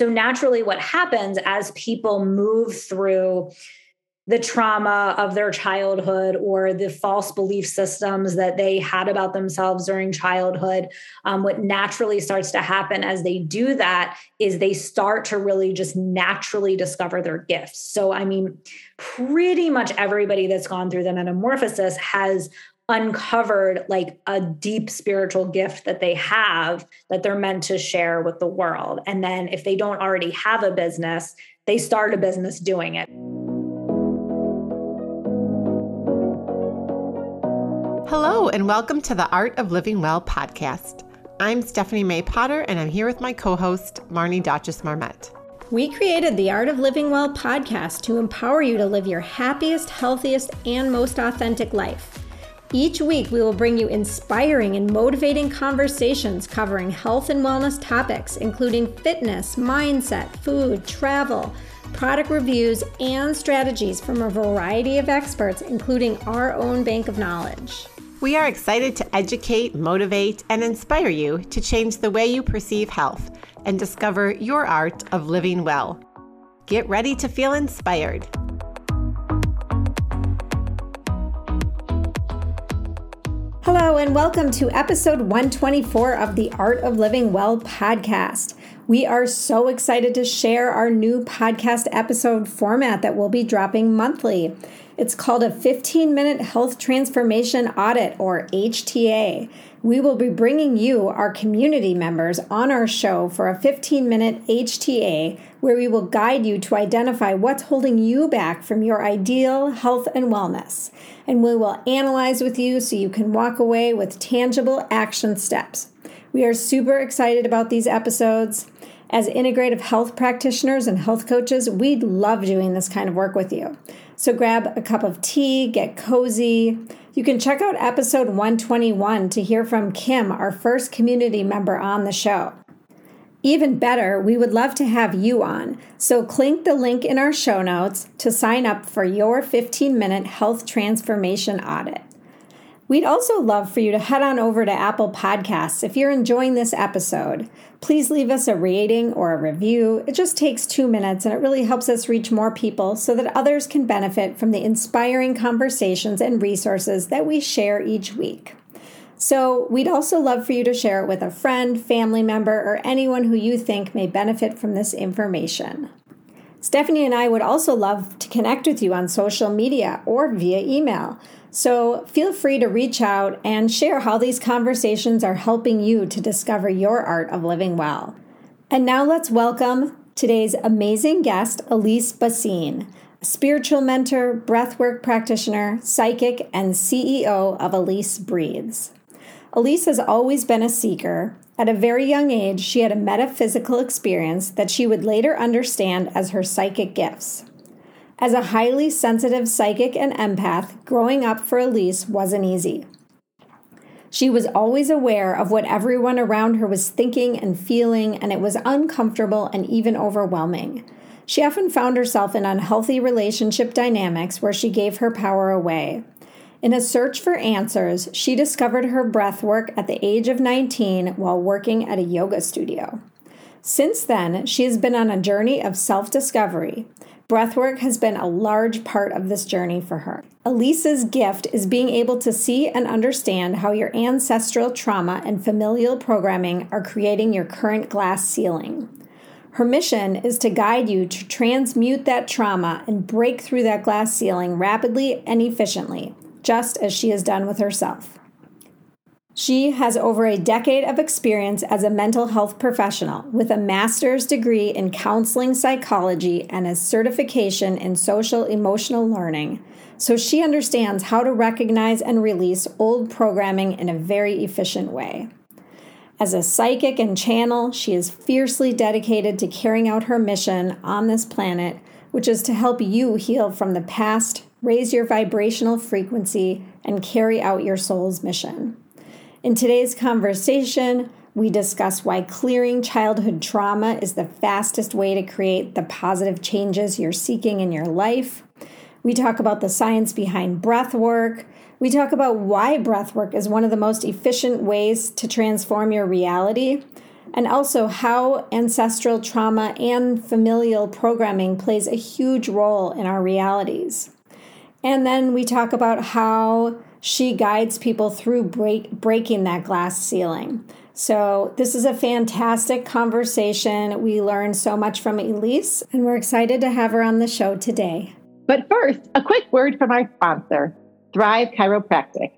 So, naturally, what happens as people move through the trauma of their childhood or the false belief systems that they had about themselves during childhood. Um, what naturally starts to happen as they do that is they start to really just naturally discover their gifts. So, I mean, pretty much everybody that's gone through the metamorphosis has uncovered like a deep spiritual gift that they have that they're meant to share with the world. And then if they don't already have a business, they start a business doing it. Hello, and welcome to the Art of Living Well podcast. I'm Stephanie May Potter, and I'm here with my co host, Marnie Dotches Marmette. We created the Art of Living Well podcast to empower you to live your happiest, healthiest, and most authentic life. Each week, we will bring you inspiring and motivating conversations covering health and wellness topics, including fitness, mindset, food, travel, product reviews, and strategies from a variety of experts, including our own bank of knowledge. We are excited to educate, motivate, and inspire you to change the way you perceive health and discover your art of living well. Get ready to feel inspired. Hello, and welcome to episode 124 of the Art of Living Well podcast. We are so excited to share our new podcast episode format that we'll be dropping monthly. It's called a 15 minute health transformation audit or HTA. We will be bringing you, our community members, on our show for a 15 minute HTA where we will guide you to identify what's holding you back from your ideal health and wellness. And we will analyze with you so you can walk away with tangible action steps. We are super excited about these episodes. As integrative health practitioners and health coaches, we love doing this kind of work with you. So grab a cup of tea, get cozy. You can check out episode 121 to hear from Kim, our first community member on the show. Even better, we would love to have you on. So click the link in our show notes to sign up for your 15 minute health transformation audit. We'd also love for you to head on over to Apple Podcasts if you're enjoying this episode. Please leave us a rating or a review. It just takes two minutes and it really helps us reach more people so that others can benefit from the inspiring conversations and resources that we share each week. So, we'd also love for you to share it with a friend, family member, or anyone who you think may benefit from this information. Stephanie and I would also love to connect with you on social media or via email. So feel free to reach out and share how these conversations are helping you to discover your art of living well. And now let's welcome today's amazing guest, Alyse Bacine, spiritual mentor, breathwork practitioner, psychic, and CEO of Alyse Breathes. Alyse has always been a seeker. At a very young age, she had a metaphysical experience that she would later understand as her psychic gifts. As a highly sensitive psychic and empath, growing up for Alyse wasn't easy. She was always aware of what everyone around her was thinking and feeling, and it was uncomfortable and even overwhelming. She often found herself in unhealthy relationship dynamics where she gave her power away. In a search for answers, she discovered her breath work at the age of 19 while working at a yoga studio. Since then, she has been on a journey of self discovery. Breathwork has been a large part of this journey for her. Alyse's gift is being able to see and understand how your ancestral trauma and familial programming are creating your current glass ceiling. Her mission is to guide you to transmute that trauma and break through that glass ceiling rapidly and efficiently, just as she has done with herself. She has over a decade of experience as a mental health professional with a master's degree in counseling psychology and a certification in social emotional learning. So she understands how to recognize and release old programming in a very efficient way. As a psychic and channel, she is fiercely dedicated to carrying out her mission on this planet, which is to help you heal from the past, raise your vibrational frequency, and carry out your soul's mission. In today's conversation, we discuss why clearing childhood trauma is the fastest way to create the positive changes you're seeking in your life. We talk about the science behind breath work. We talk about why breath work is one of the most efficient ways to transform your reality. and also how ancestral trauma and familial programming plays a huge role in our realities. And then we talk about how she guides people through break, breaking that glass ceiling. So, this is a fantastic conversation. We learned so much from Alyse, and we're excited to have her on the show today. But first, a quick word from our sponsor, Thrive Chiropractic.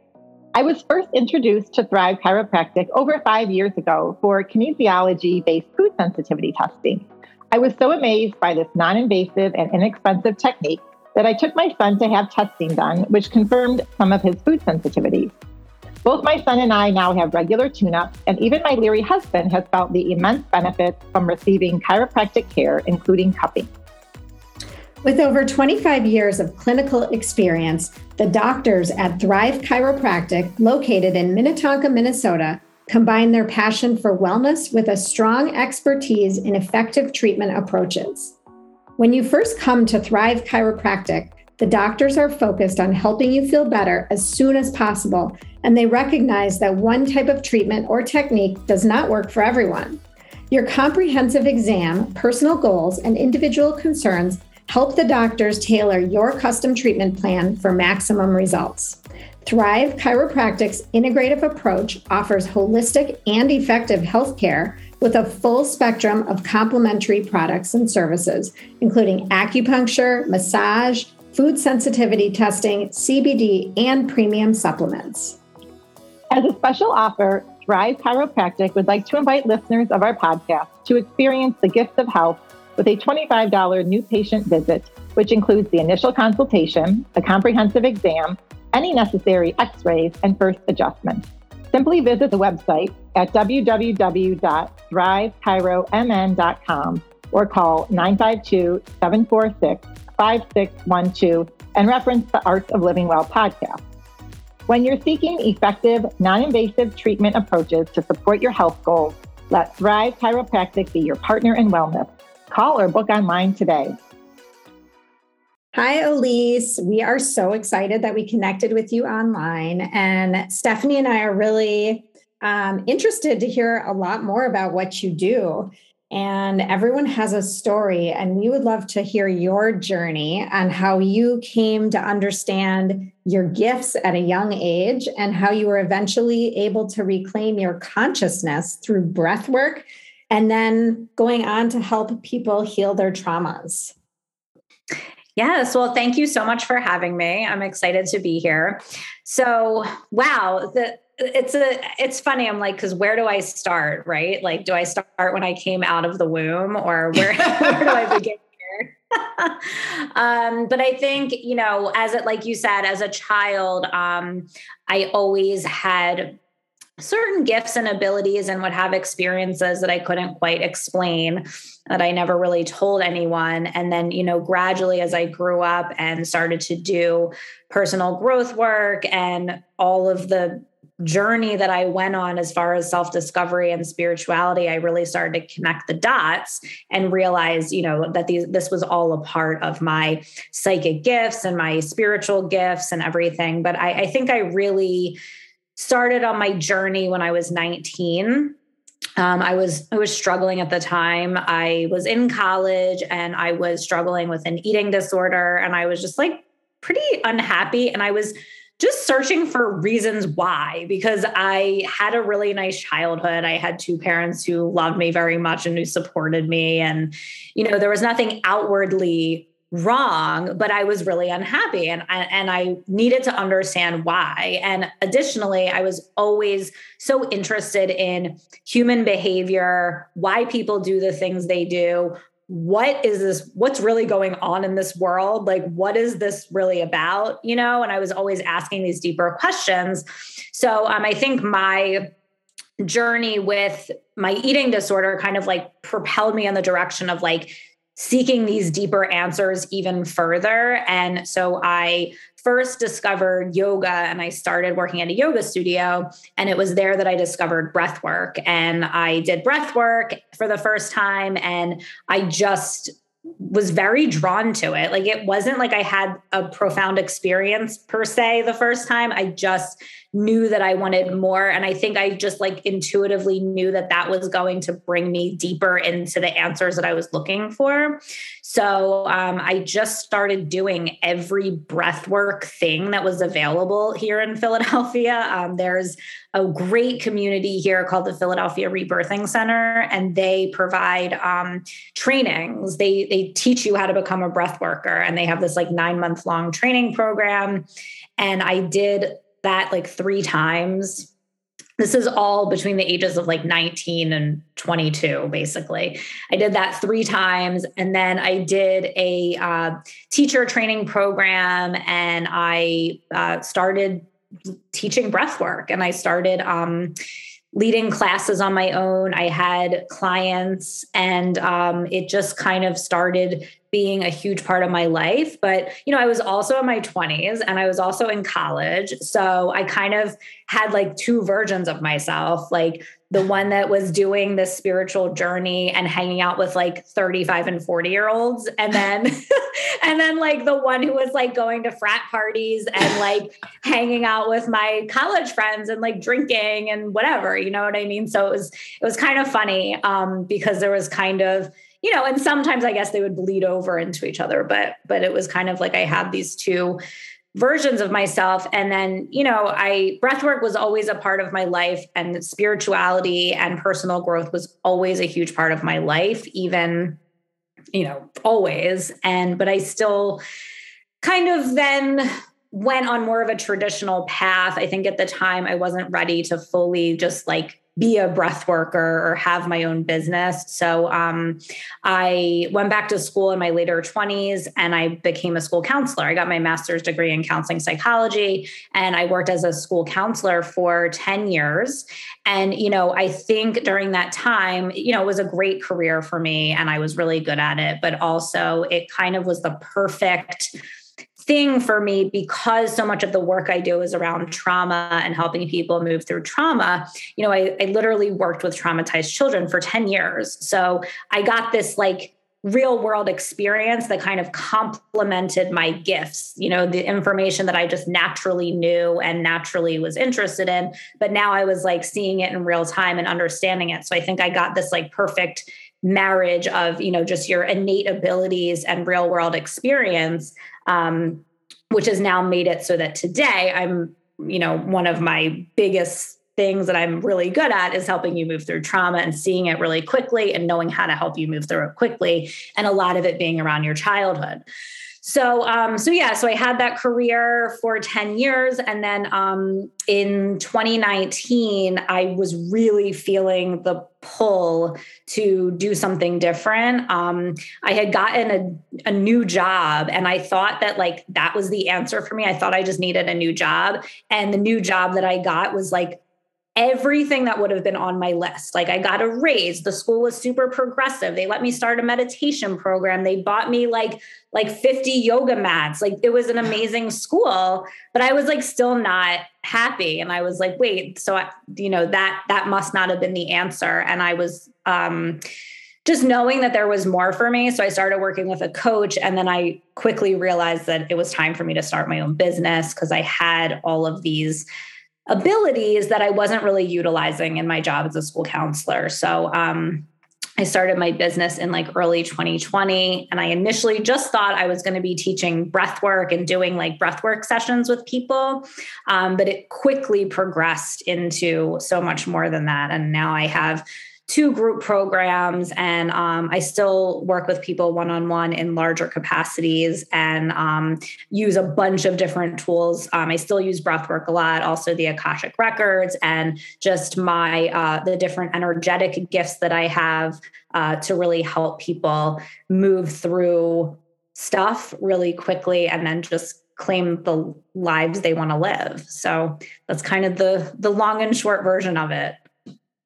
I was first introduced to Thrive Chiropractic over five years ago for kinesiology based food sensitivity testing. I was so amazed by this non invasive and inexpensive technique that I took my son to have testing done, which confirmed some of his food sensitivities. Both my son and I now have regular tune ups, and even my leery husband has felt the immense benefits from receiving chiropractic care, including cupping. With over 25 years of clinical experience, the doctors at Thrive Chiropractic, located in Minnetonka, Minnesota, combine their passion for wellness with a strong expertise in effective treatment approaches. When you first come to Thrive Chiropractic, the doctors are focused on helping you feel better as soon as possible, and they recognize that one type of treatment or technique does not work for everyone. Your comprehensive exam, personal goals, and individual concerns help the doctors tailor your custom treatment plan for maximum results. Thrive Chiropractic's integrative approach offers holistic and effective healthcare with a full spectrum of complementary products and services, including acupuncture, massage, food sensitivity testing, CBD, and premium supplements. As a special offer, Thrive Chiropractic would like to invite listeners of our podcast to experience the gift of health with a $25 new patient visit, which includes the initial consultation, a comprehensive exam, any necessary x rays, and first adjustment. Simply visit the website at www.thrivechiromn.com or call 952 746 5612 and reference the Arts of Living Well podcast. When you're seeking effective, non invasive treatment approaches to support your health goals, let Thrive Chiropractic be your partner in wellness. Call or book online today. Hi, Alyse. We are so excited that we connected with you online. And Stephanie and I are really um, interested to hear a lot more about what you do and everyone has a story and we would love to hear your journey on how you came to understand your gifts at a young age and how you were eventually able to reclaim your consciousness through breath work and then going on to help people heal their traumas Yes. Well, thank you so much for having me. I'm excited to be here. So, wow, the it's a it's funny i'm like because where do i start right like do i start when i came out of the womb or where, where do i begin here um, but i think you know as it like you said as a child um, i always had certain gifts and abilities and would have experiences that I couldn't quite explain that I never really told anyone. And then, you know, gradually as I grew up and started to do personal growth work and all of the journey that I went on as far as self discovery and spirituality, I really started to connect the dots and realize, you know, that these, this was all a part of my psychic gifts and my spiritual gifts and everything. But I, I think I really started on my journey when I was 19. Um, I was I was struggling at the time. I was in college and I was struggling with an eating disorder, and I was just like pretty unhappy. And I was just searching for reasons why because I had a really nice childhood. I had two parents who loved me very much and who supported me and you know there was nothing outwardly wrong but I was really unhappy and I, and I needed to understand why. And additionally, I was always so interested in human behavior, why people do the things they do, what is this what's really going on in this world? Like what is this really about you know? And i was always asking these deeper questions. So um, i think my journey with my eating disorder kind of like propelled me in the direction of like seeking these deeper answers even further and so i first discovered yoga and I started working at a yoga studio. And it was there that I discovered breath work. And I did breath work for the first time. And I just was very drawn to it. Like it wasn't like I had a profound experience per se the first time. I just knew that I wanted more. And I think I just like intuitively knew that that was going to bring me deeper into the answers that I was looking for. So um, I just started doing every breath work thing that was available here in Philadelphia. Um, there's a great community here called the Philadelphia Rebirthing Center, and they provide um, trainings. They they teach you how to become a breath worker, and they have this like nine month long training program. And I did that like three times. This is all between the ages of like 19 and 22 basically. I did that three times and then i did a uh, teacher training program and i uh, started teaching breath work and i started um, leading classes on my own. I had clients and um, it just kind of started being a huge part of my life. But, you know, I was also in my 20s and I was also in college. So I kind of had like two versions of myself like the one that was doing this spiritual journey and hanging out with like 35 and 40 year olds. And then, and then like the one who was like going to frat parties and like hanging out with my college friends and like drinking and whatever, you know what I mean? So it was, it was kind of funny um, because there was kind of, you know, and sometimes I guess they would bleed over into each other, but but it was kind of like I had these two versions of myself. And then you know i breathwork was always a part of my life and spirituality and personal growth was always a huge part of my life even you know always. And but i still kind of then went on more of a traditional path. I think at the time i wasn't ready to fully just like be a breath worker or have my own business. So um, I went back to school in my later 20s and I became a school counselor. I got my master's degree in counseling psychology and I worked as a school counselor for 10 years. And, you know, I think during that time, you know, it was a great career for me and I was really good at it, but also it kind of was the perfect thing for me because so much of the work I do is around trauma and helping people move through trauma. You know, I, I literally worked with traumatized children for 10 years. So I got this like real world experience that kind of complemented my gifts you know the information that i just naturally knew and naturally was interested in but now i was like seeing it in real time and understanding it so i think i got this like perfect marriage of you know just your innate abilities and real world experience um, which has now made it so that today I'm, you know, one of my biggest things that I'm really good at is helping you move through trauma and seeing it really quickly and knowing how to help you move through it quickly. And a lot of it being around your childhood. So, um, so yeah, so I had that career for 10 years. And then um, in 2019, I was really feeling the pull to do something different. Um, I had gotten a, a new job and I thought that like that was the answer for me. I thought I just needed a new job. And the new job that I got was like everything that would have been on my list. Like I got a raise. The school was super progressive. They let me start a meditation program. They bought me like like 50 yoga mats. Like it was an amazing school, but I was like still not happy and I was like, "Wait, so I, you know, that that must not have been the answer." And I was um just knowing that there was more for me. So I started working with a coach and then I quickly realized that it was time for me to start my own business because I had all of these abilities that I wasn't really utilizing in my job as a school counselor. So um, I started my business in like early 2020. And I initially just thought I was going to be teaching breath work and doing like breath work sessions with people. Um, but it quickly progressed into so much more than that. And now I have two group programs and um, i still work with people one-on-one in larger capacities and um, use a bunch of different tools. Um, i still use breathwork a lot also the akashic records and just my uh, the different energetic gifts that i have uh, to really help people move through stuff really quickly and then just claim the lives they want to live. So that's kind of the the long and short version of it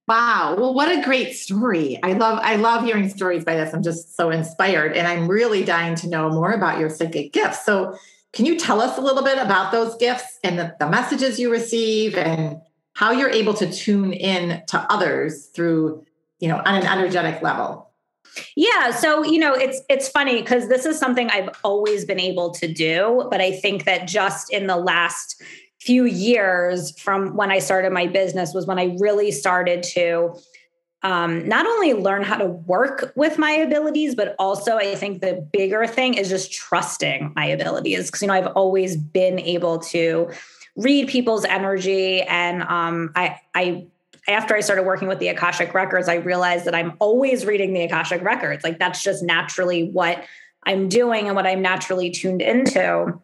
Wow. Well, what a great story. I love I love hearing stories by this. I'm just so inspired and I'm really dying to know more about your psychic gifts. So, can you tell us a little bit about those gifts and the, the messages you receive and how you're able to tune in to others through, you know, on an energetic level? Yeah, so you know, it's it's funny because this is something I've always been able to do, but I think that just in the last few years from when I started my business was when I really started to um, not only learn how to work with my abilities, but also I think the bigger thing is just trusting my abilities. Because, you know, I've always been able to read people's energy. And um, I, I, after I started working with the Akashic Records, I realized that I'm always reading the Akashic Records. Like that's just naturally what I'm doing and what I'm naturally tuned into.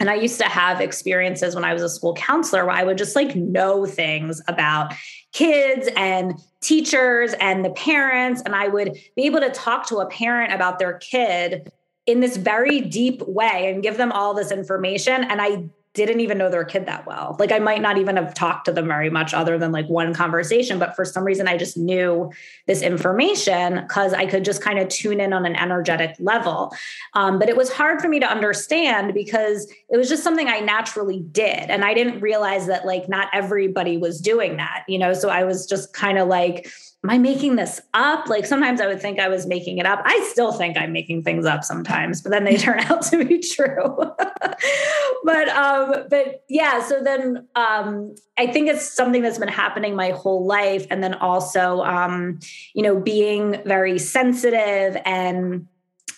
And I used to have experiences when I was a school counselor where I would just like know things about kids and teachers and the parents. And I would be able to talk to a parent about their kid in this very deep way and give them all this information. And I didn't even know their kid that well. Like I might not even have talked to them very much other than like one conversation, but for some reason I just knew this information because I could just kind of tune in on an energetic level. Um, but it was hard for me to understand because it was just something I naturally did. And I didn't realize that like not everybody was doing that, you know? So I was just kind of like, am I making this up? Like sometimes I would think I was making it up. I still think I'm making things up sometimes, but then they turn out to be true. but um, but yeah, so then um, I think it's something that's been happening my whole life. And then also um, you know, being very sensitive and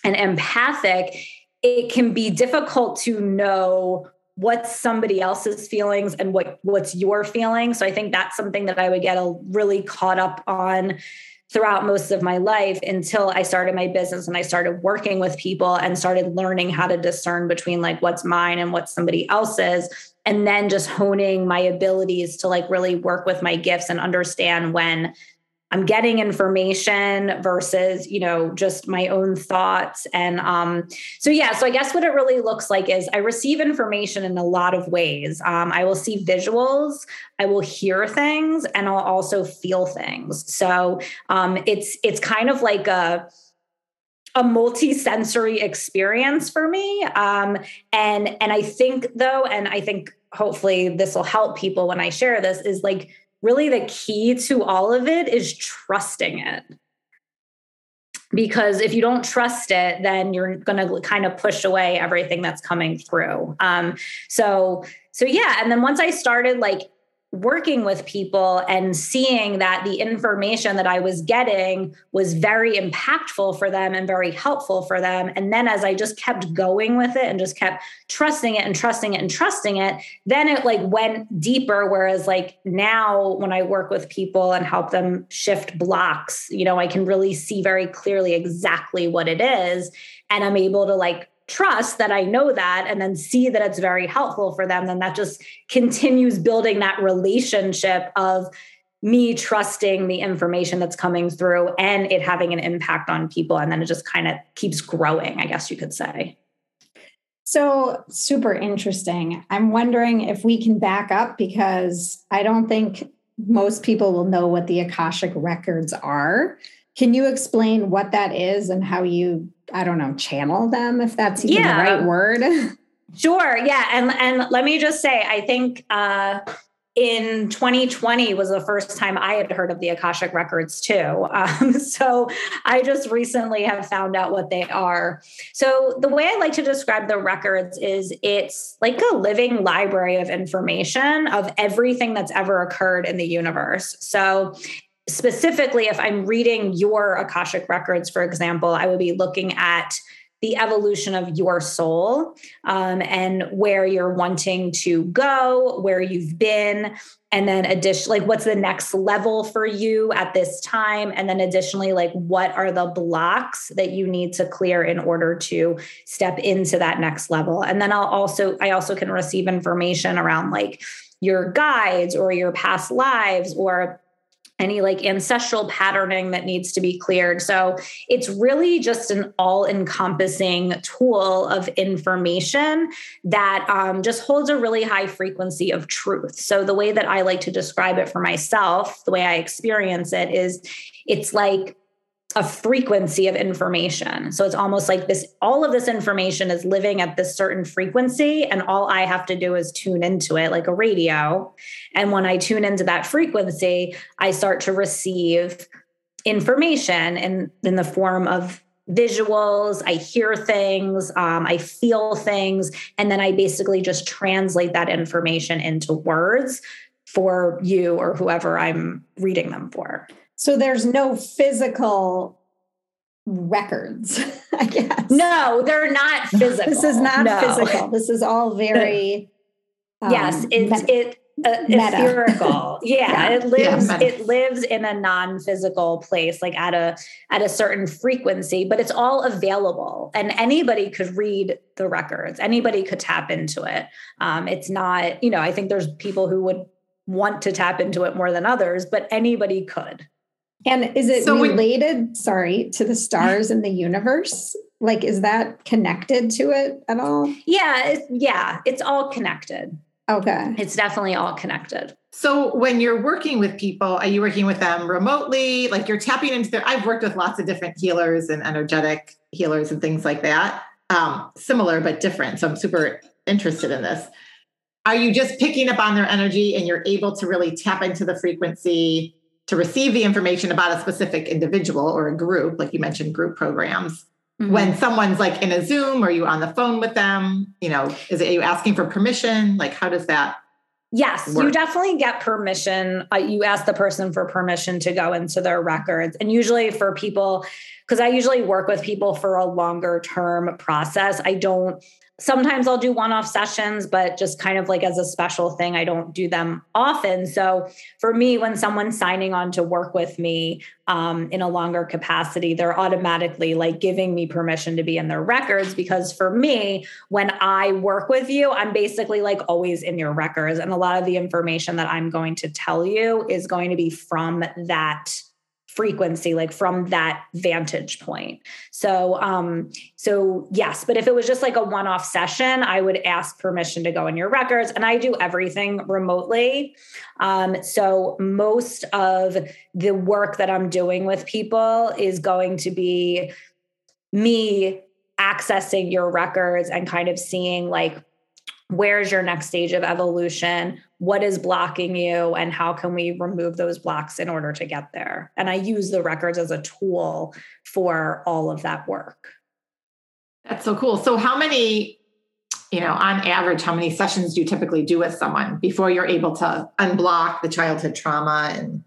and empathic, it can be difficult to know what's somebody else's feelings and what what's your feeling so i think that's something that i would get a really caught up on throughout most of my life until i started my business and i started working with people and started learning how to discern between like what's mine and what's somebody else's. And then just honing my abilities to like really work with my gifts and understand when I'm getting information versus, you know, just my own thoughts. And um, so, yeah, so I guess what it really looks like is I receive information in a lot of ways. Um, I will see visuals, I will hear things, and I'll also feel things. So um, it's it's kind of like a a multi-sensory experience for me um, and and i think though and i think hopefully this will help people when i share this is like really the key to all of it is trusting it. Because if you don't trust it, then you're going to kind of push away everything that's coming through. Um, so, so yeah. And then once I started like working with people and seeing that the information that I was getting was very impactful for them and very helpful for them. And then as I just kept going with it and just kept trusting it and trusting it and trusting it, then it like went deeper. Whereas like now when I work with people and help them shift blocks, you know, I can really see very clearly exactly what it is. And I'm able to like trust that I know that and then see that it's very helpful for them, then that just continues building that relationship of me trusting the information that's coming through and it having an impact on people. And then it just kind of keeps growing, I guess you could say. So, super interesting. I'm wondering if we can back up because I don't think most people will know what the Akashic records are. Can you explain what that is and how you, I don't know, channel them if that's even yeah. the right word? Sure. Yeah. And and let me just say, I think uh in 2020 was the first time I had heard of the Akashic Records too. Um, so I just recently have found out what they are. So the way I like to describe the records is it's like a living library of information of everything that's ever occurred in the universe. So specifically, if I'm reading your Akashic records, for example, I would be looking at the evolution of your soul um, and where you're wanting to go, where you've been, and then additionally, like what's the next level for you at this time, and then additionally, like what are the blocks that you need to clear in order to step into that next level. And then I'll also, I also can receive information around like your guides or your past lives or any like ancestral patterning that needs to be cleared. So it's really just an all encompassing tool of information that um, just holds a really high frequency of truth. So the way that I like to describe it for myself, the way I experience it is it's like a frequency of information. So it's almost like this all of this information is living at this certain frequency and all I have to do is tune into it like a radio. And when I tune into that frequency, I start to receive information in in the form of visuals, I hear things, um, I feel things, and then I basically just translate that information into words for you or whoever I'm reading them for. So there's no physical records, I guess. No, they're not physical. this is not no. physical. This is all very. Um, yes, it's it uh, etherical. Yeah, yeah, it lives. Yeah, it lives in a non-physical place, like at a at a certain frequency, but it's all available, and anybody could read the records. Anybody could tap into it. Um, it's not, you know, I think there's people who would want to tap into it more than others, but anybody could. And is it so related, we, sorry, to the stars in the universe? Like, is that connected to it at all? Yeah, it, yeah, it's all connected. Okay. It's definitely all connected. So when you're working with people, are you working with them remotely? Like you're tapping into their, I've worked with lots of different healers and energetic healers and things like that. Um, similar but different. So I'm super interested in this. Are you just picking up on their energy and you're able to really tap into the frequency to receive the information about a specific individual or a group, like you mentioned group programs? Mm-hmm. When someone's like in a Zoom, or you on the phone with them? You know, is it are you asking for permission? Like, how does that? Yes, work? you definitely get permission. Uh, you ask the person for permission to go into their records, and usually for people, because I usually work with people for a longer term process. I don't sometimes I'll do one off sessions, but just kind of like as a special thing, I don't do them often. So for me, when someone's signing on to work with me um, in a longer capacity, they're automatically like giving me permission to be in their records. Because for me, when I work with you, I'm basically like always in your records. And a lot of the information that I'm going to tell you is going to be from that frequency like from that vantage point. So um so yes but if it was just like a one-off session i would ask permission to go in your records and i do everything remotely. Um so most of the work that i'm doing with people is going to be me accessing your records and kind of seeing like where's your next stage of evolution what is blocking you and how can we remove those blocks in order to get there? And i use the records as a tool for all of that work. That's so cool. So how many you know on average how many sessions do you typically do with someone before you're able to unblock the childhood trauma and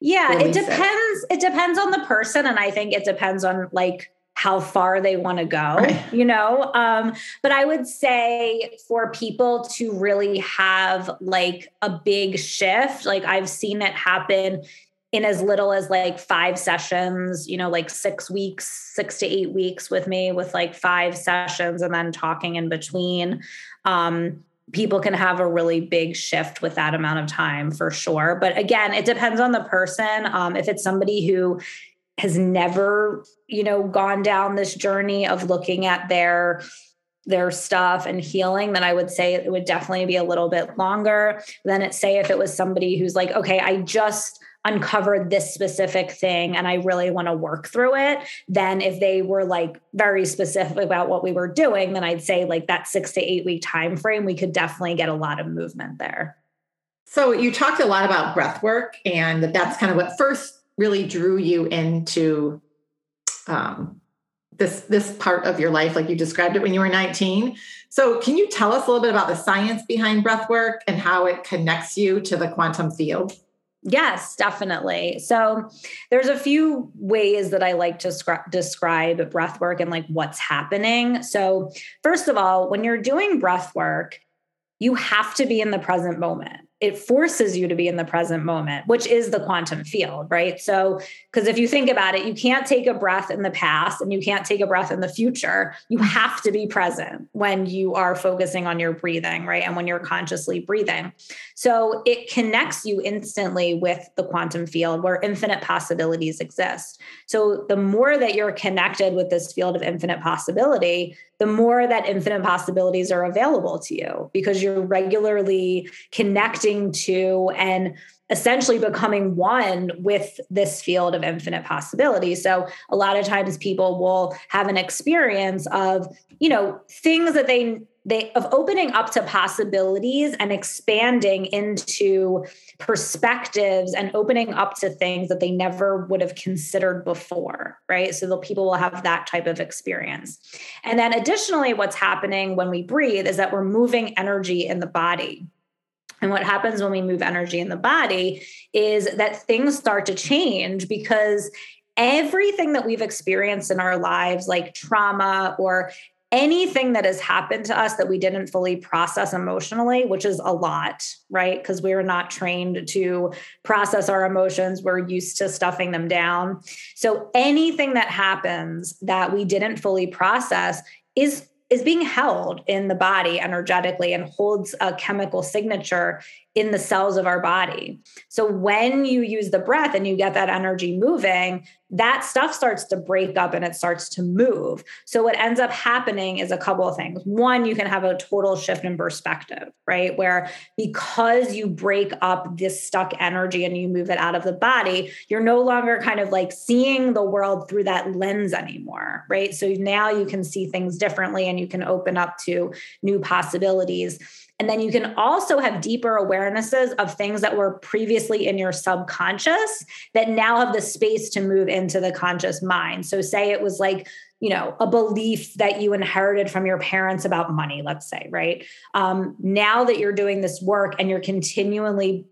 yeah it depends it. it depends on the person and i think it depends on like how far they want to go right. you know um but i would say for people to really have like a big shift like i've seen it happen in as little as like five sessions, you know, like six weeks, six to eight weeks with me with like five sessions and then talking in between. Um, people can have a really big shift with that amount of time for sure. But again, it depends on the person. Um, if it's somebody who has never, you know, gone down this journey of looking at their their stuff and healing, then I would say it would definitely be a little bit longer. than it say if it was somebody who's like, okay, I just uncovered this specific thing and I really want to work through it, then if they were like very specific about what we were doing, then I'd say like that 6 to 8 week time frame we could definitely get a lot of movement there. So you talked a lot about breath work and that's kind of what first really drew you into um, this this part of your life, like you described it when you were 19. So, can you tell us a little bit about the science behind breath work and how it connects you to the quantum field? Yes, definitely. So there's a few ways that I like to describe describe breath work and like what's happening. So first of all, when you're doing breath work, you have to be in the present moment it forces you to be in the present moment, which is the quantum field, right? So, because if you think about it, you can't take a breath in the past and you can't take a breath in the future. You have to be present when you are focusing on your breathing, right? And when you're consciously breathing. So, it connects you instantly with the quantum field where infinite possibilities exist. So, the more that you're connected with this field of infinite possibility, the more that infinite possibilities are available to you because you're regularly connecting to and essentially becoming one with this field of infinite possibility. So a lot of times people will have an experience of, you know, things that they they of opening up to possibilities and expanding into perspectives and opening up to things that they never would have considered before right? So the people will have that type of experience. And then additionally what's happening when we breathe is that we're moving energy in the body and what happens when we move energy in the body is that things start to change because everything that we've experienced in our lives, like trauma or anything that has happened to us that we didn't fully process emotionally, which is a lot, right? Because we are not trained to process our emotions. We're used to stuffing them down. So anything that happens that we didn't fully process is is being held in the body energetically and holds a chemical signature in the cells of our body. So when you use the breath and you get that energy moving, that stuff starts to break up and it starts to move. So what ends up happening is a couple of things. One, you can have a total shift in perspective, right? Where because you break up this stuck energy and you move it out of the body, you're no longer kind of like seeing the world through that lens anymore, right? So now you can see things differently and you can open up to new possibilities. And then you can also have deeper awarenesses of things that were previously in your subconscious that now have the space to move into the conscious mind. So, say it was like, you know, a belief that you inherited from your parents about money, let's say, right? Um, now that you're doing this work and you're continually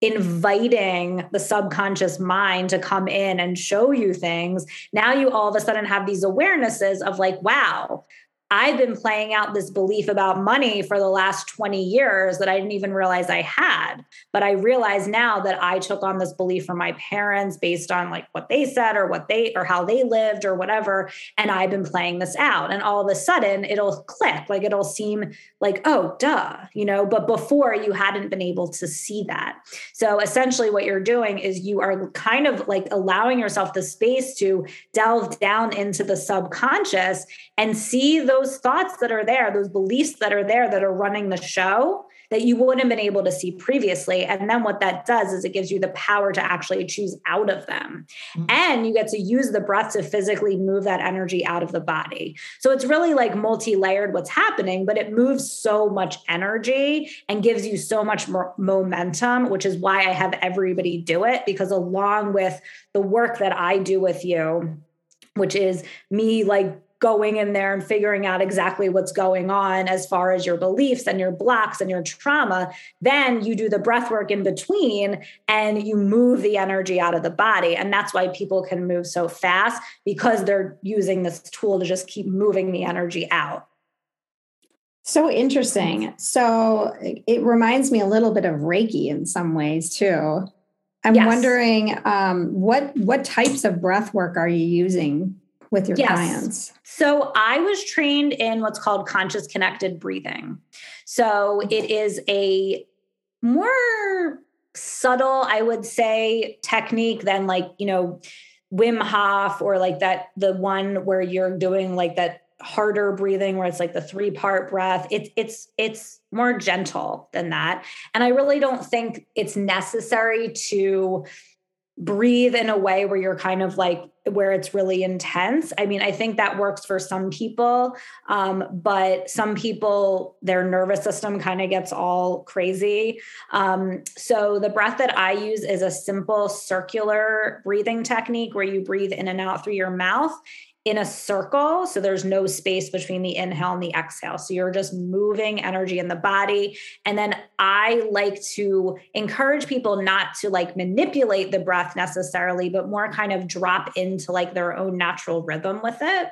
inviting the subconscious mind to come in and show you things, now you all of a sudden have these awarenesses of like, wow, I've been playing out this belief about money for the last 20 years that I didn't even realize I had. But I realize now that I took on this belief from my parents based on like what they said or what they or how they lived or whatever. And I've been playing this out. And all of a sudden it'll click, like it'll seem like, oh, duh, you know, but before you hadn't been able to see that. So essentially, what you're doing is you are kind of like allowing yourself the space to delve down into the subconscious and see those thoughts that are there, those beliefs that are there that are running the show that you wouldn't have been able to see previously. And then what that does is it gives you the power to actually choose out of them. Mm-hmm. And you get to use the breath to physically move that energy out of the body. So it's really like multi layered what's happening, but it moves so much energy and gives you so much more momentum, which is why I have everybody do it because along with the work that I do with you, which is me like going in there and figuring out exactly what's going on as far as your beliefs and your blocks and your trauma then you do the breath work in between and you move the energy out of the body. And that's why people can move so fast because they're using this tool to just keep moving the energy out. So interesting. So it reminds me a little bit of reiki in some ways too. I'm yes. wondering um, what what types of breath work are you using with your yes. clients? So I was trained in what's called conscious connected breathing. So it is a more subtle, I would say, technique than like, you know, Wim Hof or like that, the one where you're doing like that harder breathing where it's like the three part breath it's it's it's more gentle than that and i really don't think it's necessary to breathe in a way where you're kind of like where it's really intense. I mean, I think that works for some people, um, but some people, their nervous system kind of gets all crazy. Um, so the breath that I use is a simple circular breathing technique where you breathe in and out through your mouth in a circle. So there's no space between the inhale and the exhale. So you're just moving energy in the body. And then I like to encourage people not to like manipulate the breath necessarily, but more kind of drop into like their own natural rhythm with it.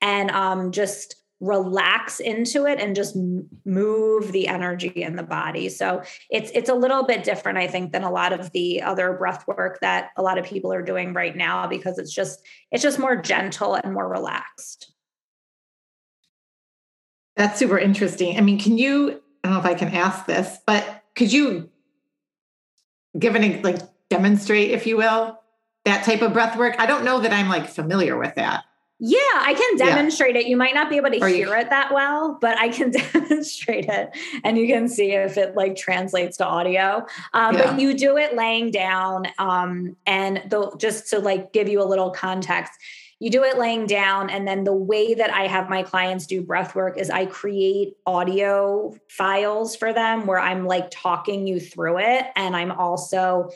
And um, just relax into it and just move the energy in the body. So it's it's a little bit different i think than a lot of the other breath work that a lot of people are doing right now because it's just it's just more gentle and more relaxed. That's super interesting. I mean can you i don't know if i can ask this but could you give an like demonstrate if you will that type of breath work? I don't know that i'm like familiar with that yeah, I can demonstrate yeah. it. You might not be able to or hear you- it that well, but I can demonstrate it and you can see if it like translates to audio. Um, yeah. But you do it laying down. Um, and the, just to like give you a little context, you do it laying down. And then the way that I have my clients do breath work is I create audio files for them where I'm like talking you through it. And I'm also,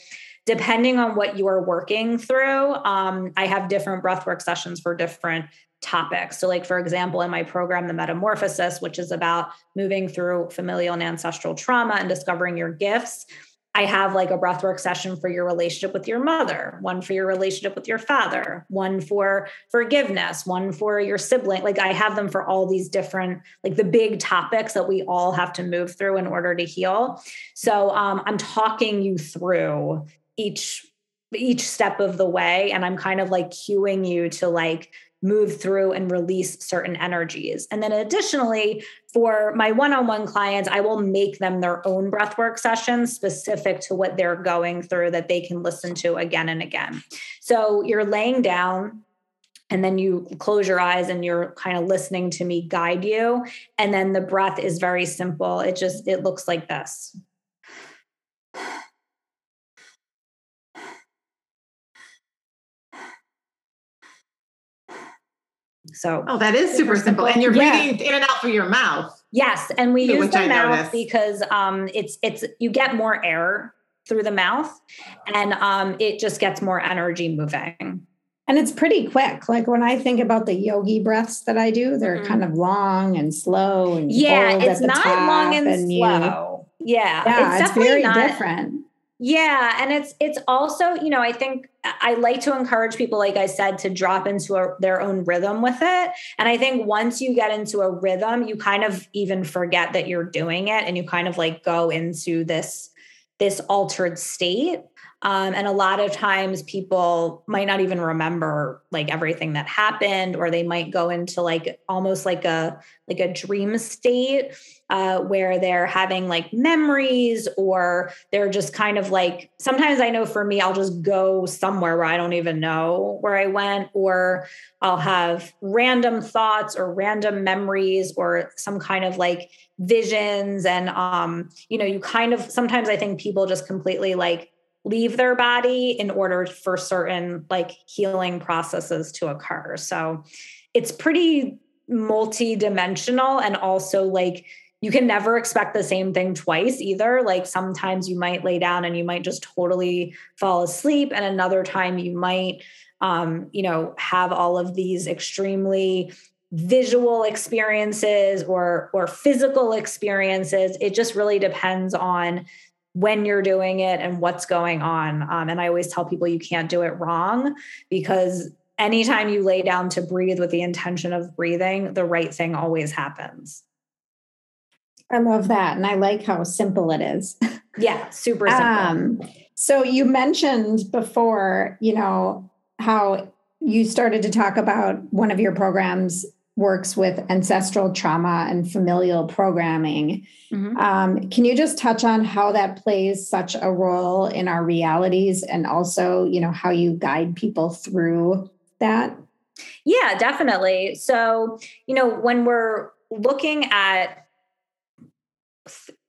depending on what you are working through, um, I have different breathwork sessions for different topics. So, like, for example, in my program, The Metamorphosis, which is about moving through familial and ancestral trauma and discovering your gifts, I have like a breathwork session for your relationship with your mother, one for your relationship with your father, one for forgiveness, one for your sibling. Like I have them for all these different, like the big topics that we all have to move through in order to heal. So um, I'm talking you through each each step of the way, and I'm kind of like cueing you to like move through and release certain energies. And then additionally, for my one-on-one clients, I will make them their own breathwork sessions specific to what they're going through that they can listen to again and again. So you're laying down and then you close your eyes and you're kind of listening to me guide you and then the breath is very simple. It just it looks like this. So Oh, that is super simple. And you're yeah. breathing in and out through your mouth. Yes. And we use the I mouth noticed. because um it's it's you get more air through the mouth and um it just gets more energy moving. And it's pretty quick. Like when I think about the yogi breaths that I do, they're mm-hmm. kind of long and slow and yeah, it's not long and, and slow. You, yeah, yeah, it's, it's very not, different. Yeah, and it's it's also, you know, I think I like to encourage people like I said to drop into a, their own rhythm with it. And I think once you get into a rhythm, you kind of even forget that you're doing it and you kind of like go into this this altered state. Um, and a lot of times people might not even remember like everything that happened, or they might go into like almost like a like a dream state uh, where they're having like memories, or they're just kind of like sometimes I know for me, I'll just go somewhere where I don't even know where I went, or I'll have random thoughts or random memories or some kind of like visions. And um, you know, you kind of sometimes I think people just completely like leave their body in order for certain like healing processes to occur. So it's pretty multi-dimensional and also like you can never expect the same thing twice either. Like sometimes you might lay down and you might just totally fall asleep and another time you might um, you know, have all of these extremely visual experiences or or physical experiences. It just really depends on when you're doing it and what's going on. Um, and I always tell people you can't do it wrong because anytime you lay down to breathe with the intention of breathing, the right thing always happens. I love that. And I like how simple it is. Yeah, super simple. Um, so you mentioned before, you know, how you started to talk about one of your programs works with ancestral trauma and familial programming. Mm-hmm. Um, can you just touch on how that plays such a role in our realities and also, you know, how you guide people through that? Yeah, definitely. So, you know, when we're looking at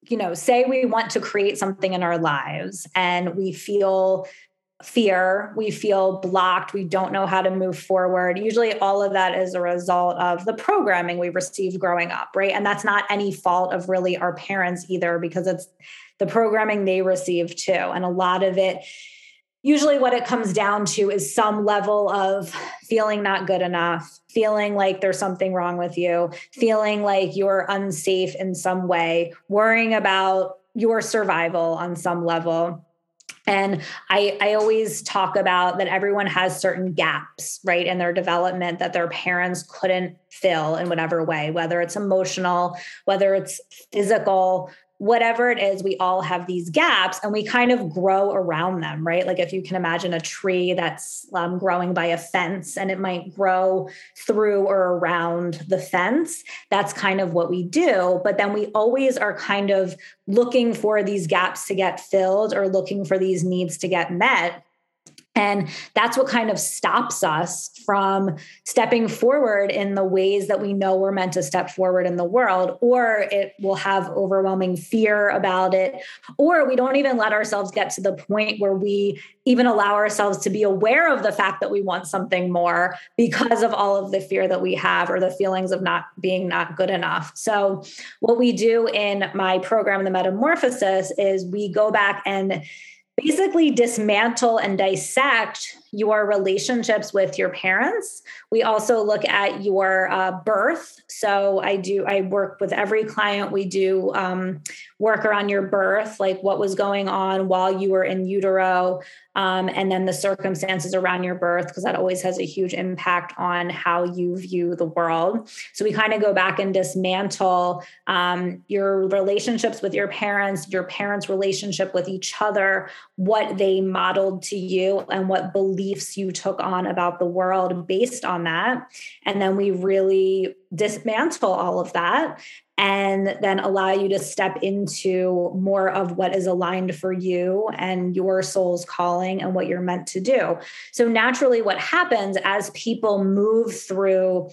you know, say we want to create something in our lives and we feel fear, we feel blocked, we don't know how to move forward. Usually, all of that is a result of the programming we received growing up, right? And that's not any fault of really our parents either, because it's the programming they received too. And a lot of it, usually, what it comes down to is some level of feeling not good enough, feeling like there's something wrong with you, feeling like you're unsafe in some way, worrying about your survival on some level and I, I always talk about that everyone has certain gaps, right, in their development that their parents couldn't fill in whatever way, whether it's emotional, whether it's physical, whatever it is, we all have these gaps and we kind of grow around them, right? Like if you can imagine a tree that's um, growing by a fence and it might grow through or around the fence, that's kind of what we do. But then we always are kind of looking for these gaps to get filled or looking for these needs to get met And that's what kind of stops us from stepping forward in the ways that we know we're meant to step forward in the world, or it will have overwhelming fear about it, or we don't even let ourselves get to the point where we even allow ourselves to be aware of the fact that we want something more because of all of the fear that we have or the feelings of not being not good enough. So, what we do in my program, The Metamorphosis, is we go back and basically dismantle and dissect your relationships with your parents. We also look at your uh, birth. So I do, I work with every client. We do um, work around your birth, like what was going on while you were in utero, um, and then the circumstances around your birth, because that always has a huge impact on how you view the world. So we kind of go back and dismantle um, your relationships with your parents, your parents' relationship with each other, what they modeled to you, and what beliefs you took on about the world based on that. And then we really dismantle all of that and then allow you to step into more of what is aligned for you and your soul's calling and what you're meant to do. So, naturally, what happens as people move through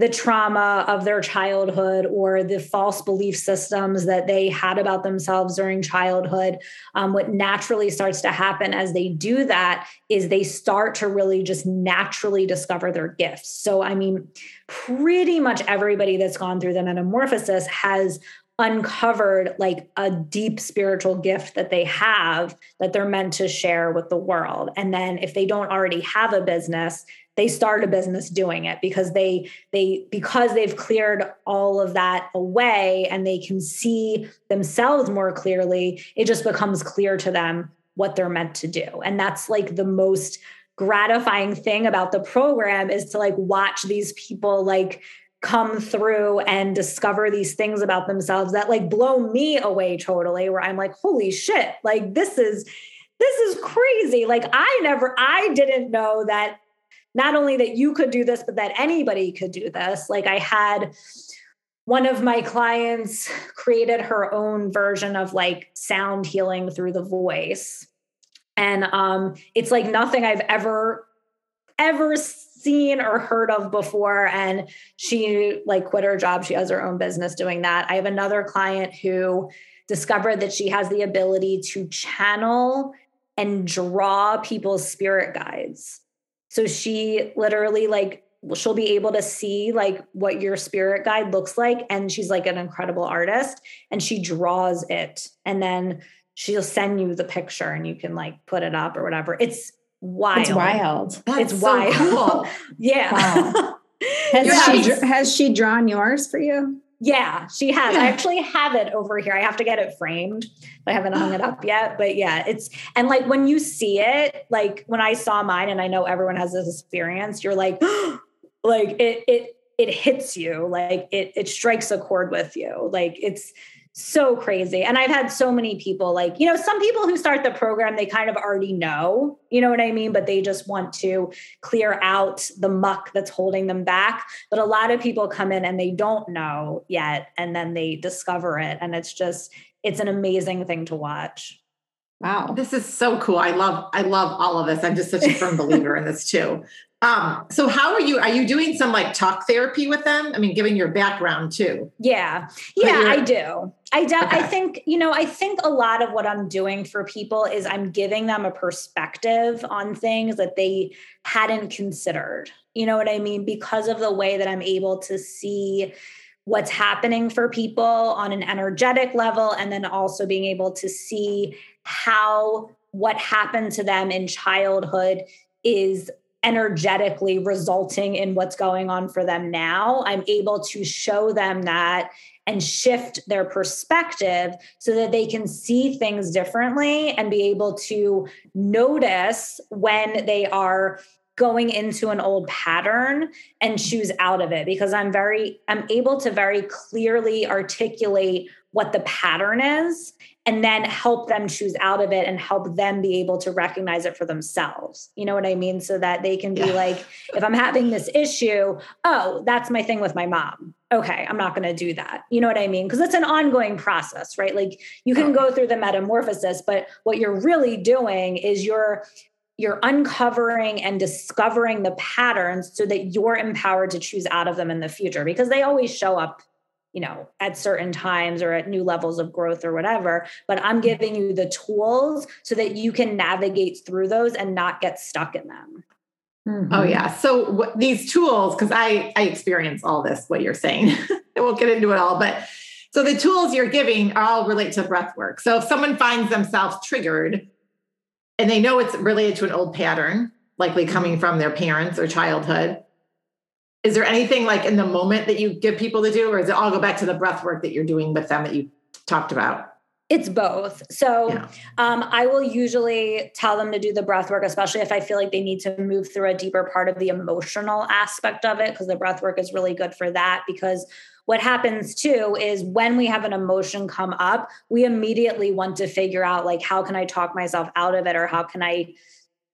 the trauma of their childhood or the false belief systems that they had about themselves during childhood. Um, what naturally starts to happen as they do that is they start to really just naturally discover their gifts. So, I mean, pretty much everybody that's gone through the metamorphosis has uncovered like a deep spiritual gift that they have that they're meant to share with the world. And then if they don't already have a business, they start a business doing it because they they because they've cleared all of that away and they can see themselves more clearly it just becomes clear to them what they're meant to do and that's like the most gratifying thing about the program is to like watch these people like come through and discover these things about themselves that like blow me away totally where i'm like holy shit like this is this is crazy like i never i didn't know that not only that you could do this, but that anybody could do this. Like I had one of my clients created her own version of like sound healing through the voice. And um, it's like nothing I've ever, ever seen or heard of before. And she like quit her job. She has her own business doing that. I have another client who discovered that she has the ability to channel and draw people's spirit guides. So she literally like she'll be able to see like what your spirit guide looks like and she's like an incredible artist and she draws it and then she'll send you the picture and you can like put it up or whatever. It's wild. It's wild. That's it's so wild. Cool. yeah. Wow. Has she has she drawn yours for you? Yeah, she has. Yeah. I actually have it over here. I have to get it framed. I haven't hung it up yet. But yeah, it's and like when you see it, like when I saw mine, and I know everyone has this experience, you're like, like it it it hits you, like it it strikes a chord with you. Like it's so crazy. And I've had so many people like, you know, some people who start the program, they kind of already know, you know what I mean? But they just want to clear out the muck that's holding them back. But a lot of people come in and they don't know yet. And then they discover it. And it's just, it's an amazing thing to watch. Wow. This is so cool. I love I love all of this. I'm just such a firm believer in this too. Um, so how are you? Are you doing some like talk therapy with them? I mean, given your background too. Yeah, yeah, I do. I do. Okay. I think you know. I think a lot of what I'm doing for people is I'm giving them a perspective on things that they hadn't considered. You know what I mean? Because of the way that I'm able to see what's happening for people on an energetic level, and then also being able to see how what happened to them in childhood is energetically resulting in what's going on for them now, I'm able to show them that and shift their perspective so that they can see things differently and be able to notice when they are going into an old pattern and choose out of it. Because I'm very I'm able to very clearly articulate what the pattern is and then help them choose out of it and help them be able to recognize it for themselves. You know what I mean? So that they can be yeah. like, if I'm having this issue, oh, that's my thing with my mom. Okay, I'm not going to do that. You know what I mean? Because it's an ongoing process, right? Like you can go through the metamorphosis, but what you're really doing is you're you're uncovering and discovering the patterns so that you're empowered to choose out of them in the future because they always show up you know at certain times or at new levels of growth or whatever but i'm giving you the tools so that you can navigate through those and not get stuck in them. Mm-hmm. oh yeah. So w- these tools because i i experience all this what you're saying. I won't get into it all but so the tools you're giving are all relate to breath work. So if someone finds themselves triggered and they know it's related to an old pattern, likely coming from their parents or childhood. Is there anything like in the moment that you give people to do, or is it all go back to the breath work that you're doing with them that you talked about? It's both. So yeah. um, I will usually tell them to do the breath work, especially if I feel like they need to move through a deeper part of the emotional aspect of it, because the breath work is really good for that. Because what happens too is when we have an emotion come up, we immediately want to figure out like how can I talk myself out of it or how can I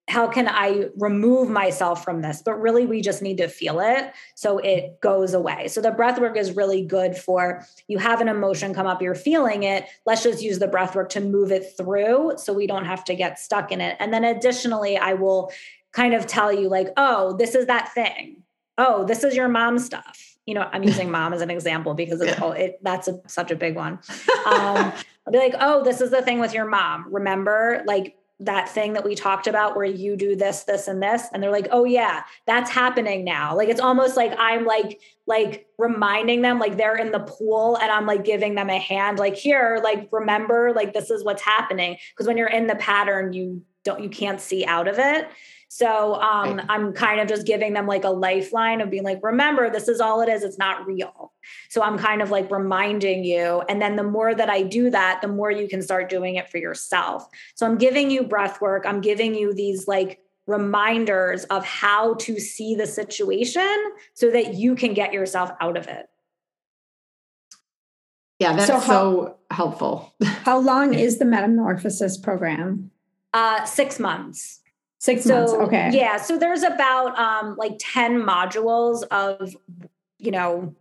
how can I remove myself from this? But really, we just need to feel it so it goes away. So the breath work is really good for you have an emotion come up, you're feeling it. Let's just use the breath work to move it through so we don't have to get stuck in it. And then additionally, I will kind of tell you, like, oh, this is that thing. Oh, this is your mom stuff you know, I'm using mom as an example because it's yeah. it, that's a, such a big one. Um, I'll be like, oh, this is the thing with your mom. Remember, like that thing that we talked about where you do this, this, and this, and they're like, oh yeah, that's happening now. Like it's almost like I'm like like reminding them, like they're in the pool, and I'm like giving them a hand, like here, like remember, like this is what's happening. Because when you're in the pattern, you don't you can't see out of it. So um, right. I'm kind of just giving them like a lifeline of being like, remember, this is all it is. It's not real. So I'm kind of like reminding you. And then the more that I do that, the more you can start doing it for yourself. So I'm giving you breath work. I'm giving you these like reminders of how to see the situation so that you can get yourself out of it. Yeah, that's so, how, so helpful. how long is the metamorphosis program? Uh, six months. Six so, months. Okay. Yeah. So there's about um, like 10 modules of, you know,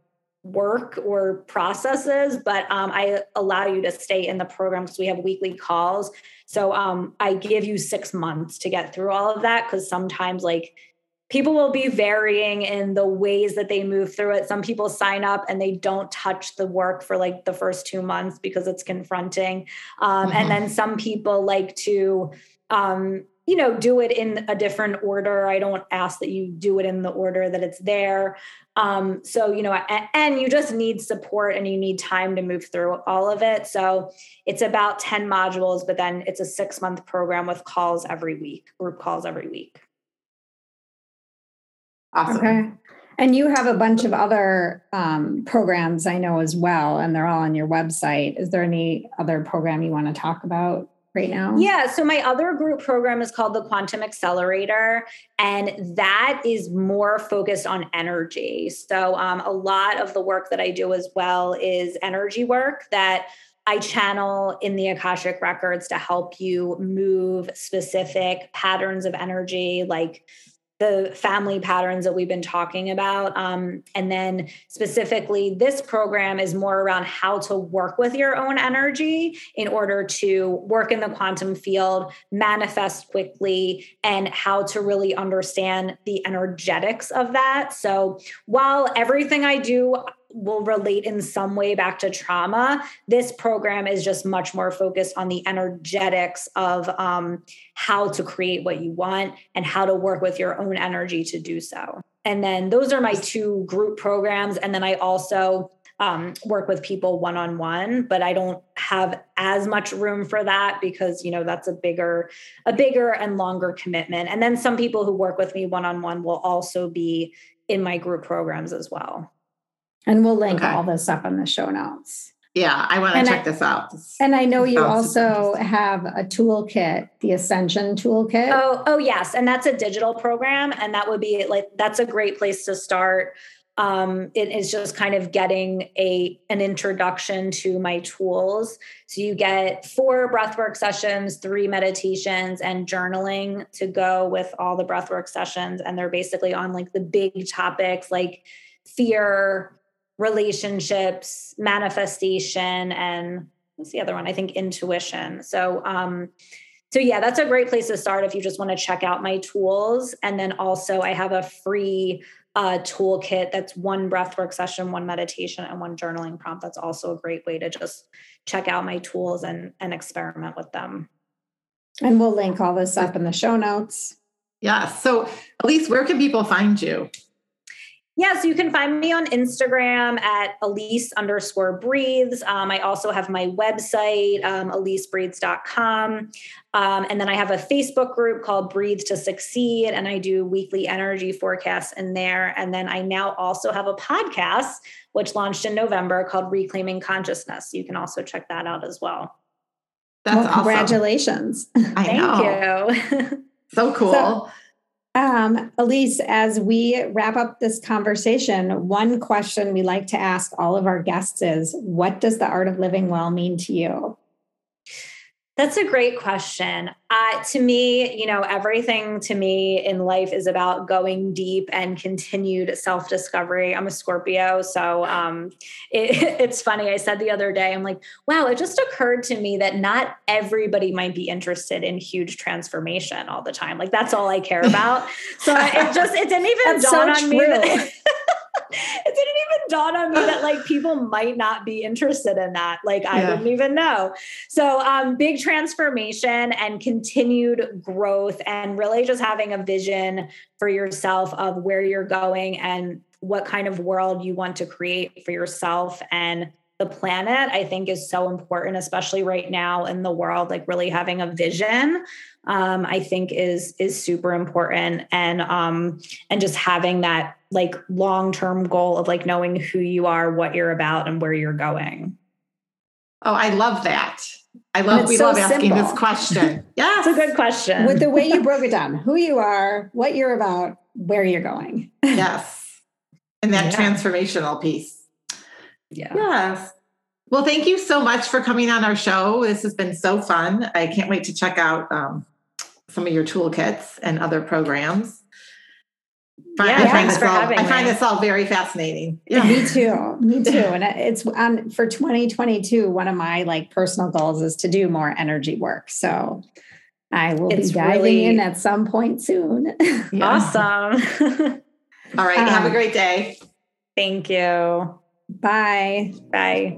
work or processes, but um, I allow you to stay in the program because we have weekly calls. So um, I give you six months to get through all of that because sometimes, like, people will be varying in the ways that they move through it. Some people sign up and they don't touch the work for like the first two months because it's confronting. Um, mm-hmm. And then some people like to, um, you know do it in a different order. I don't ask that you do it in the order that it's there. Um, so you know and, and you just need support and you need time to move through all of it. So it's about 10 modules but then it's a six month program with calls every week group calls every week. Awesome. Okay. And you have a bunch of other um, programs i know as well and they're all on your website. Is there any other program you want to talk about right now? Yeah. So my other group program is called the Quantum Accelerator, and that is more focused on energy. So um, a lot of the work that I do as well is energy work that I channel in the Akashic records to help you move specific patterns of energy, like the family patterns that we've been talking about. Um, and then specifically, this program is more around how to work with your own energy in order to work in the quantum field, manifest quickly, and how to really understand the energetics of that. So while everything I do, will relate in some way back to trauma. This program is just much more focused on the energetics of um, how to create what you want and how to work with your own energy to do so. And then those are my two group programs. And then I also um, work with people one on one, but I don't have as much room for that because you know that's a bigger, a bigger and longer commitment. And then some people who work with me one on one will also be in my group programs as well. And we'll link okay. all this up in the show notes. Yeah, I want to check I, this out. This and I know you also have a toolkit, the Ascension toolkit. Oh, oh yes, and that's a digital program, and that would be like that's a great place to start. Um, it is just kind of getting a an introduction to my tools. So you get four breathwork sessions, three meditations, and journaling to go with all the breathwork sessions, and they're basically on like the big topics like fear relationships, manifestation, and what's the other one? I think intuition. So um, so yeah, that's a great place to start if you just want to check out my tools. And then also I have a free uh, toolkit that's one breathwork session, one meditation, and one journaling prompt. That's also a great way to just check out my tools and and experiment with them. And we'll link all this up in the show notes. Yeah. So, Alyse, where can people find you? Yeah, so you can find me on Instagram at Alyse underscore breathes. Um, I also have my website, um, alysebreathes.com. Um, and then I have a Facebook group called Breathe to Succeed, and I do weekly energy forecasts in there. And then I now also have a podcast, which launched in November called Reclaiming Consciousness. You can also check that out as well. That's well, congratulations. Awesome. Thank know. you. so cool. So, um, Alyse, as we wrap up this conversation, one question we like to ask all of our guests is What does the art of living well mean to you? That's a great question. Uh, to me, you know, everything to me in life is about going deep and continued self discovery. I'm a Scorpio. So um, it, it's funny. I said the other day, I'm like, wow, it just occurred to me that not everybody might be interested in huge transformation all the time. Like, that's all I care about. So it just, it didn't even dawn so on true. me. That, it didn't even dawn on me that like people might not be interested in that. Like I yeah. wouldn't even know. So um big transformation and continued growth and really just having a vision for yourself of where you're going and what kind of world you want to create for yourself and the planet i think is so important especially right now in the world like really having a vision um, i think is is super important and um and just having that like long term goal of like knowing who you are what you're about and where you're going oh i love that i love we so love asking simple. this question yeah it's a good question with the way you broke it down who you are what you're about where you're going yes and that yeah. transformational piece yeah. Yes. Well, thank you so much for coming on our show. This has been so fun. I can't wait to check out um, some of your toolkits and other programs. Yeah, I find, this all, I find this all very fascinating. Yeah. Me too. Me too. And it's on for 2022. One of my like personal goals is to do more energy work. So I will it's be diving really... in at some point soon. Awesome. all right. Um, have a um, great day. Thank you. Bye. Bye.